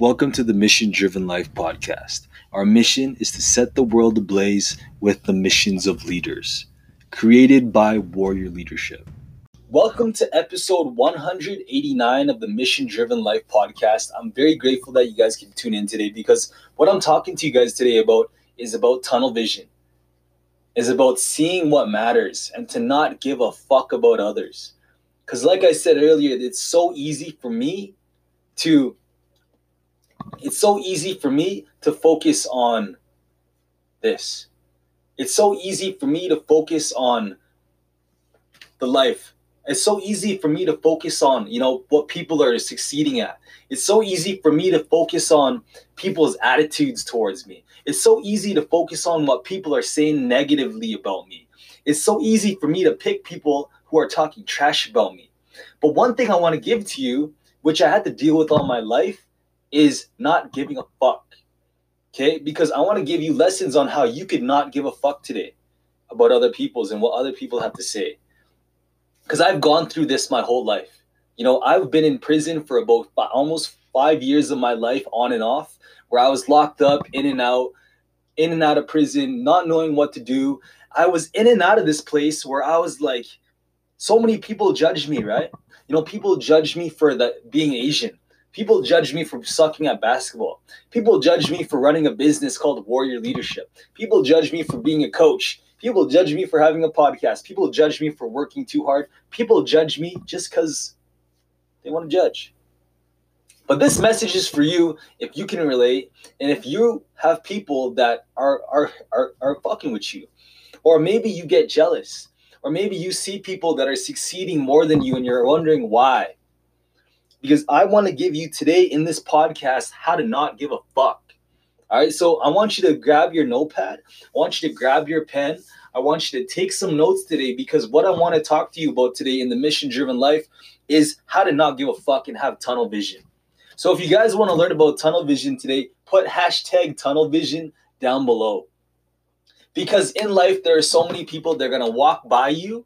Welcome to the Mission Driven Life podcast. Our mission is to set the world ablaze with the missions of leaders, created by Warrior Leadership. Welcome to episode 189 of the Mission Driven Life podcast. I'm very grateful that you guys can tune in today because what I'm talking to you guys today about is about tunnel vision. Is about seeing what matters and to not give a fuck about others. Cuz like I said earlier, it's so easy for me to it's so easy for me to focus on this. It's so easy for me to focus on the life. It's so easy for me to focus on, you know, what people are succeeding at. It's so easy for me to focus on people's attitudes towards me. It's so easy to focus on what people are saying negatively about me. It's so easy for me to pick people who are talking trash about me. But one thing I want to give to you, which I had to deal with all my life, is not giving a fuck. Okay? Because I want to give you lessons on how you could not give a fuck today about other people's and what other people have to say. Because I've gone through this my whole life. You know, I've been in prison for about five, almost five years of my life on and off, where I was locked up, in and out, in and out of prison, not knowing what to do. I was in and out of this place where I was like, so many people judge me, right? You know, people judge me for the being Asian. People judge me for sucking at basketball. People judge me for running a business called Warrior Leadership. People judge me for being a coach. People judge me for having a podcast. People judge me for working too hard. People judge me just because they want to judge. But this message is for you if you can relate and if you have people that are are are, are fucking with you. Or maybe you get jealous. Or maybe you see people that are succeeding more than you and you're wondering why because I want to give you today in this podcast how to not give a fuck. All right, so I want you to grab your notepad. I want you to grab your pen. I want you to take some notes today because what I want to talk to you about today in the mission driven life is how to not give a fuck and have tunnel vision. So if you guys want to learn about tunnel vision today, put hashtag tunnel vision down below. Because in life, there are so many people that are going to walk by you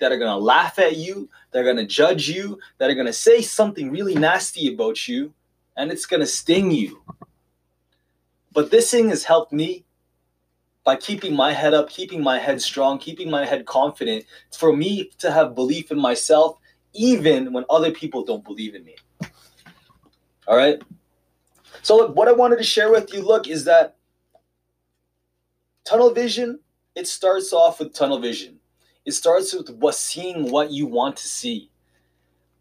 that are going to laugh at you, that are going to judge you, that are going to say something really nasty about you, and it's going to sting you. But this thing has helped me by keeping my head up, keeping my head strong, keeping my head confident, for me to have belief in myself, even when other people don't believe in me. All right. So, look, what I wanted to share with you, look, is that tunnel vision, it starts off with tunnel vision it starts with what seeing what you want to see.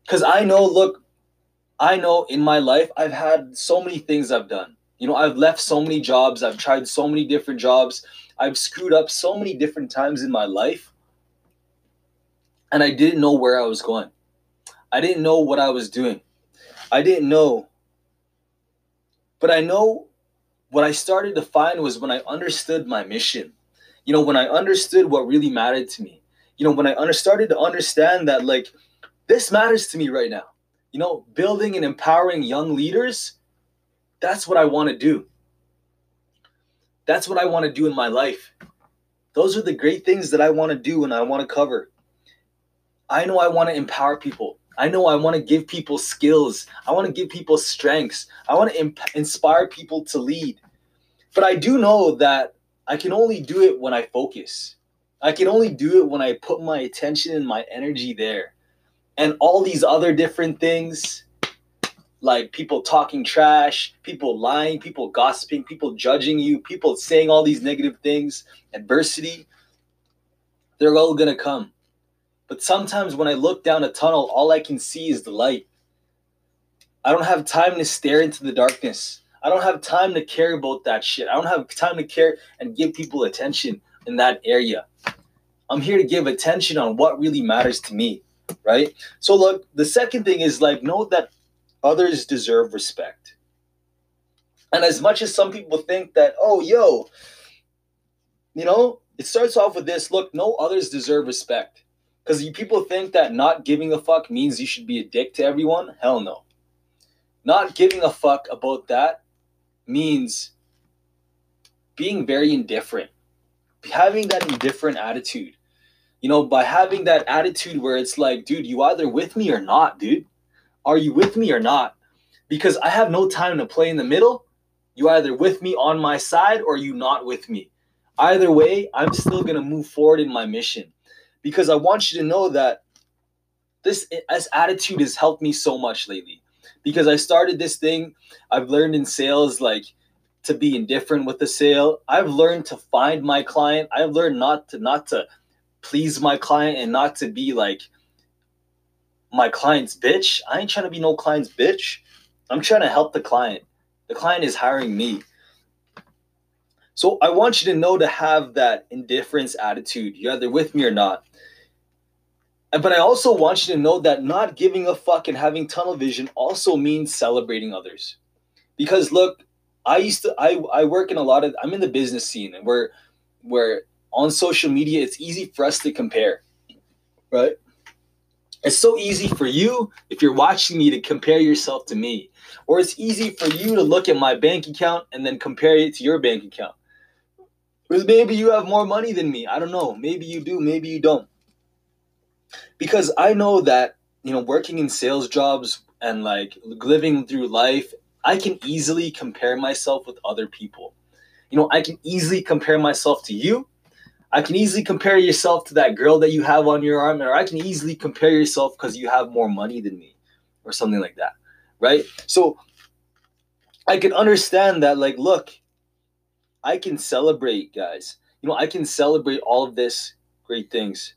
Because I know, look, I know in my life I've had so many things I've done. You know, I've left so many jobs, I've tried so many different jobs, I've screwed up so many different times in my life. And I didn't know where I was going. I didn't know what I was doing. I didn't know. But I know what I started to find was when I understood my mission. You know, when I understood what really mattered to me you know, when I under, started to understand that, like, this matters to me right now, you know, building and empowering young leaders, that's what I want to do. That's what I want to do in my life. Those are the great things that I want to do and I want to cover. I know I want to empower people. I know I want to give people skills. I want to give people strengths. I want to imp- inspire people to lead. But I do know that I can only do it when I focus. I can only do it when I put my attention and my energy there. And all these other different things, like people talking trash, people lying, people gossiping, people judging you, people saying all these negative things, adversity, they're all gonna come. But sometimes when I look down a tunnel, all I can see is the light. I don't have time to stare into the darkness. I don't have time to care about that shit. I don't have time to care and give people attention in that area. I'm here to give attention on what really matters to me, right? So look, the second thing is like know that others deserve respect. And as much as some people think that, oh, yo, you know, it starts off with this look, no others deserve respect. Because people think that not giving a fuck means you should be a dick to everyone. Hell no. Not giving a fuck about that means being very indifferent having that indifferent attitude. You know, by having that attitude where it's like, dude, you either with me or not, dude. Are you with me or not? because I have no time to play in the middle. You either with me on my side or you not with me. Either way, I'm still going to move forward in my mission because I want you to know that this, this attitude has helped me so much lately because I started this thing. I've learned in sales like to be indifferent with the sale. I've learned to find my client. I've learned not to not to please my client and not to be like my client's bitch. I ain't trying to be no client's bitch. I'm trying to help the client. The client is hiring me. So I want you to know to have that indifference attitude. You're either with me or not. But I also want you to know that not giving a fuck and having tunnel vision also means celebrating others. Because look, I used to I, I work in a lot of I'm in the business scene and where where on social media it's easy for us to compare. Right? It's so easy for you if you're watching me to compare yourself to me. Or it's easy for you to look at my bank account and then compare it to your bank account. Or maybe you have more money than me. I don't know. Maybe you do, maybe you don't. Because I know that, you know, working in sales jobs and like living through life, I can easily compare myself with other people. You know, I can easily compare myself to you. I can easily compare yourself to that girl that you have on your arm, or I can easily compare yourself because you have more money than me, or something like that. Right? So I can understand that, like, look, I can celebrate, guys. You know, I can celebrate all of this great things.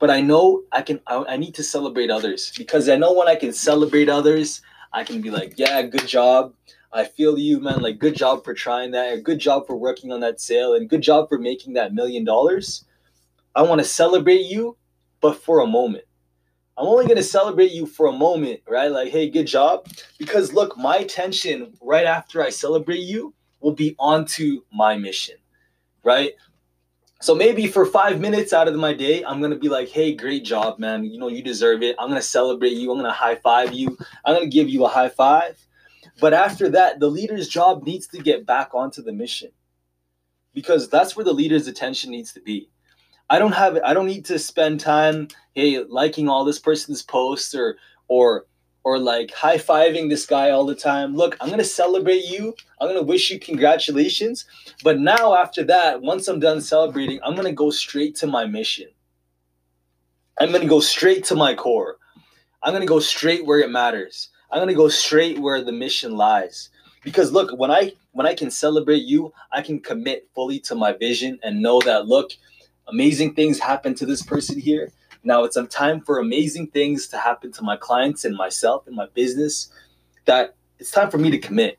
But I know I can I, I need to celebrate others because I know when I can celebrate others, I can be like, yeah, good job. I feel you, man. Like, good job for trying that. Good job for working on that sale, and good job for making that million dollars. I want to celebrate you, but for a moment. I'm only going to celebrate you for a moment, right? Like, hey, good job. Because look, my attention right after I celebrate you will be onto my mission, right? So maybe for five minutes out of my day, I'm gonna be like, "Hey, great job, man! You know you deserve it. I'm gonna celebrate you. I'm gonna high five you. I'm gonna give you a high five. But after that, the leader's job needs to get back onto the mission, because that's where the leader's attention needs to be. I don't have I don't need to spend time, hey, liking all this person's posts or or or like high fiving this guy all the time. Look, I'm gonna celebrate you. I'm gonna wish you congratulations. But now, after that, once I'm done celebrating, I'm gonna go straight to my mission. I'm gonna go straight to my core. I'm gonna go straight where it matters. I'm gonna go straight where the mission lies. Because look, when I when I can celebrate you, I can commit fully to my vision and know that look, amazing things happen to this person here now it's a time for amazing things to happen to my clients and myself and my business that it's time for me to commit.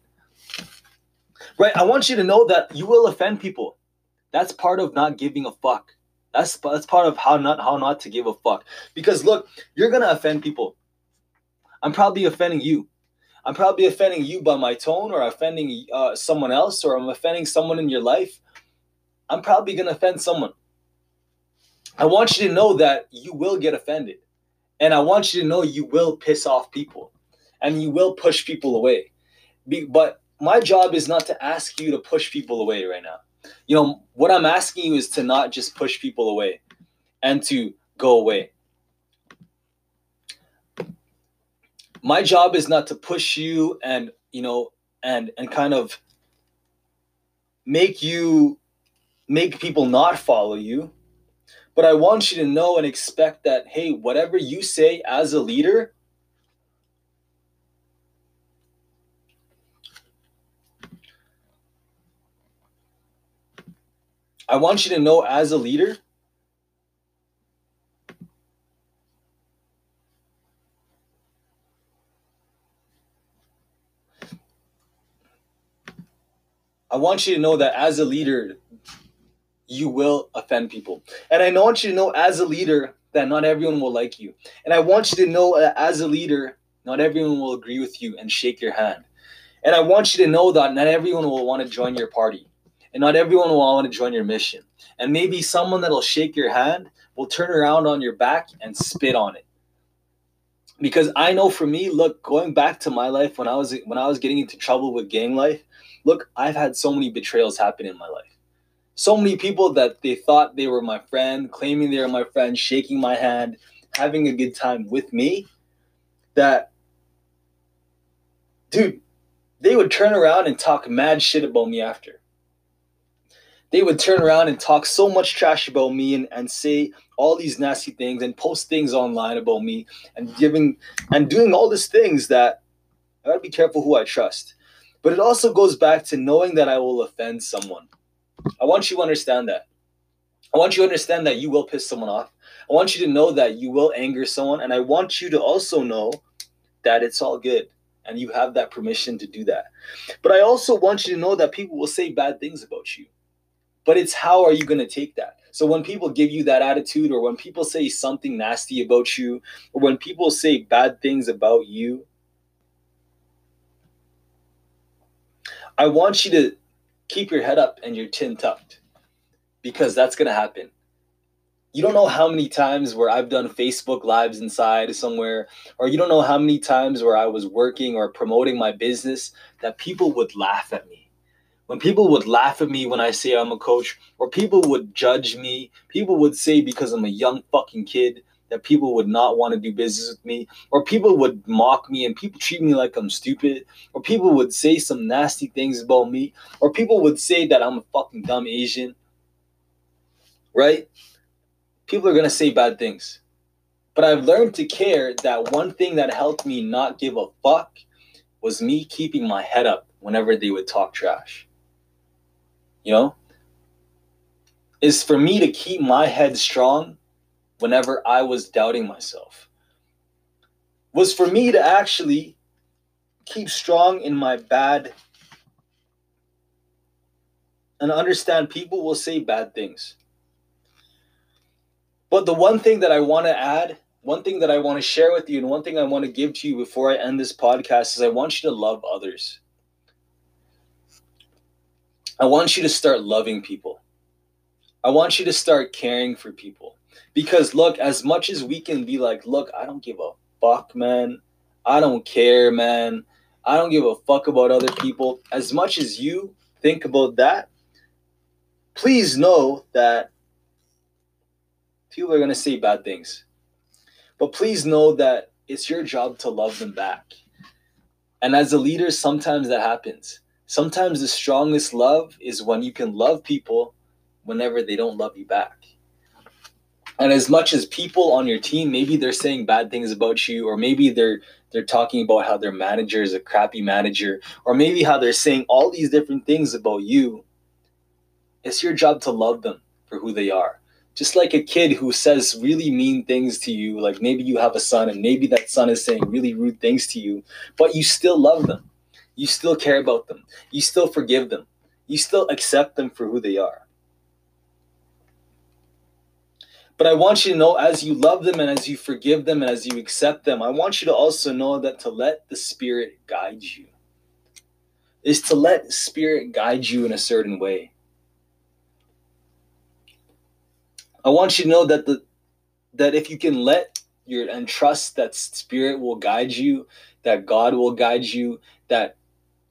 Right? I want you to know that you will offend people. That's part of not giving a fuck. That's that's part of how not how not to give a fuck. Because look, you're gonna offend people. I'm probably offending you. I'm probably offending you by my tone, or offending uh, someone else, or I'm offending someone in your life. I'm probably gonna offend someone. I want you to know that you will get offended. And I want you to know you will piss off people and you will push people away. But my job is not to ask you to push people away right now. You know, what I'm asking you is to not just push people away and to go away. My job is not to push you and, you know, and and kind of make you make people not follow you. But I want you to know and expect that, hey, whatever you say as a leader, I want you to know as a leader, I want you to know that as a leader, you will offend people. And I want you to know as a leader that not everyone will like you. And I want you to know that as a leader, not everyone will agree with you and shake your hand. And I want you to know that not everyone will want to join your party. And not everyone will want to join your mission. And maybe someone that'll shake your hand will turn around on your back and spit on it. Because I know for me, look, going back to my life when I was when I was getting into trouble with gang life, look, I've had so many betrayals happen in my life so many people that they thought they were my friend, claiming they were my friend, shaking my hand, having a good time with me, that dude, they would turn around and talk mad shit about me after. They would turn around and talk so much trash about me and, and say all these nasty things and post things online about me and giving and doing all these things that I gotta be careful who I trust. But it also goes back to knowing that I will offend someone. I want you to understand that. I want you to understand that you will piss someone off. I want you to know that you will anger someone. And I want you to also know that it's all good and you have that permission to do that. But I also want you to know that people will say bad things about you. But it's how are you going to take that? So when people give you that attitude, or when people say something nasty about you, or when people say bad things about you, I want you to keep your head up and your chin tucked because that's going to happen. You don't know how many times where I've done Facebook lives inside somewhere, or you don't know how many times where I was working or promoting my business that people would laugh at me. When people would laugh at me when I say I'm a coach, or people would judge me, people would say because I'm a young fucking kid that people would not want to do business with me, or people would mock me and people treat me like I'm stupid, or people would say some nasty things about me, or people would say that I'm a fucking dumb Asian, right? People are going to say bad things. But I've learned to care that one thing that helped me not give a fuck was me keeping my head up whenever they would talk trash. You know? Is for me to keep my head strong whenever I was doubting myself. Was for me to actually keep strong in my bad and understand people will say bad things. But the one thing that I want to add, one thing that I want to share with you, and one thing I want to give to you before I end this podcast is I want you to love others. I want you to start loving people. I want you to start caring for people. Because look, as much as we can be like, look, I don't give a fuck, man. I don't care, man. I don't give a fuck about other people. As much as you think about that, please know that people are going to say bad things. But please know that it's your job to love them back. And as a leader, sometimes that happens. Sometimes the strongest love is when you can love people whenever they don't love you back. And as much as people on your team, maybe they're saying bad things about you, or maybe they're they're talking about how their manager is a crappy manager, or maybe how they're saying all these different things about you. It's your job to love them for who they are. Just like a kid who says really mean things to you, like maybe you have a son and maybe that son is saying really rude things to you, but you still love them. You still care about them. You still forgive them. You still accept them for who they are. But I want you to know as you love them and as you forgive them and as you accept them, I want you to also know that to let the Spirit guide you is to let Spirit guide you in a certain way. I want you to know that the that if you can let your and trust that spirit will guide you, that God will guide you, that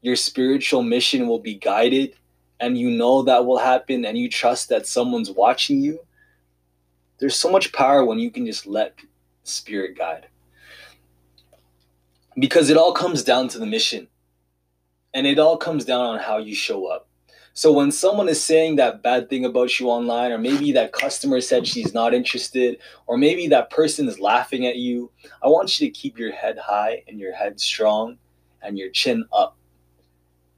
your spiritual mission will be guided and you know that will happen and you trust that someone's watching you there's so much power when you can just let spirit guide. Because it all comes down to the mission. And it all comes down on how you show up. So when someone is saying that bad thing about you online, or maybe that customer said she's not interested, or maybe that person is laughing at you, I want you to keep your head high and your head strong and your chin up.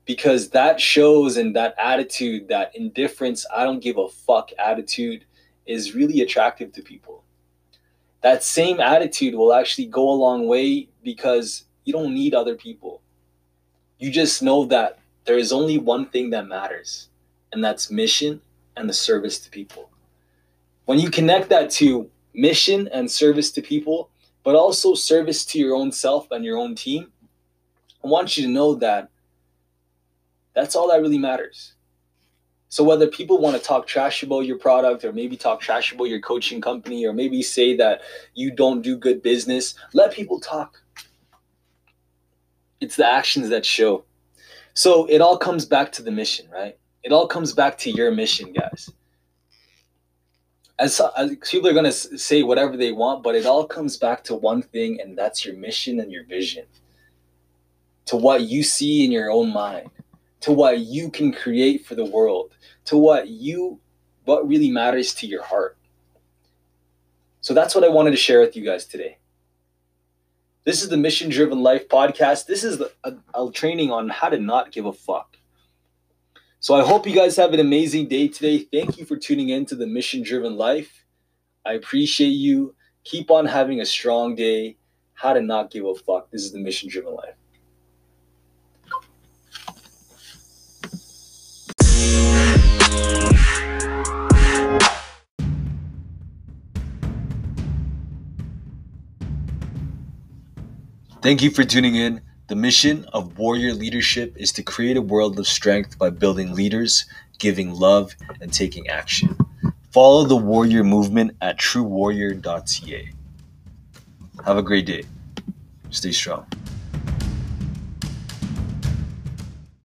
Because that shows and that attitude, that indifference, I don't give a fuck attitude, is really attractive to people. That same attitude will actually go a long way because you don't need other people. You just know that there is only one thing that matters, and that's mission and the service to people. When you connect that to mission and service to people, but also service to your own self and your own team, I want you to know that that's all that really matters. So whether people want to talk trash about your product or maybe talk trash about your coaching company or maybe say that you don't do good business, let people talk. It's the actions that show. So it all comes back to the mission, right? It all comes back to your mission, guys. As, as people are going to say whatever they want, but it all comes back to one thing, and that's your mission and your vision to what you see in your own mind, to what you can create for the world, to what you what really matters to your heart. So that's what I wanted to share with you guys today. This is the Mission Driven Life podcast. This is a, a, training on how to not give a fuck. So I hope you guys have an amazing day today. Thank you for tuning in to the Mission Driven Life. I appreciate you. Keep on having a strong day. How to not give a fuck. This is the Mission Driven Life. Thank you for tuning in. The mission of Warrior Leadership is to create a world of strength by building leaders, giving love, and taking action. Follow the Warrior movement at truewarrior.ca. Have a great day. Stay strong.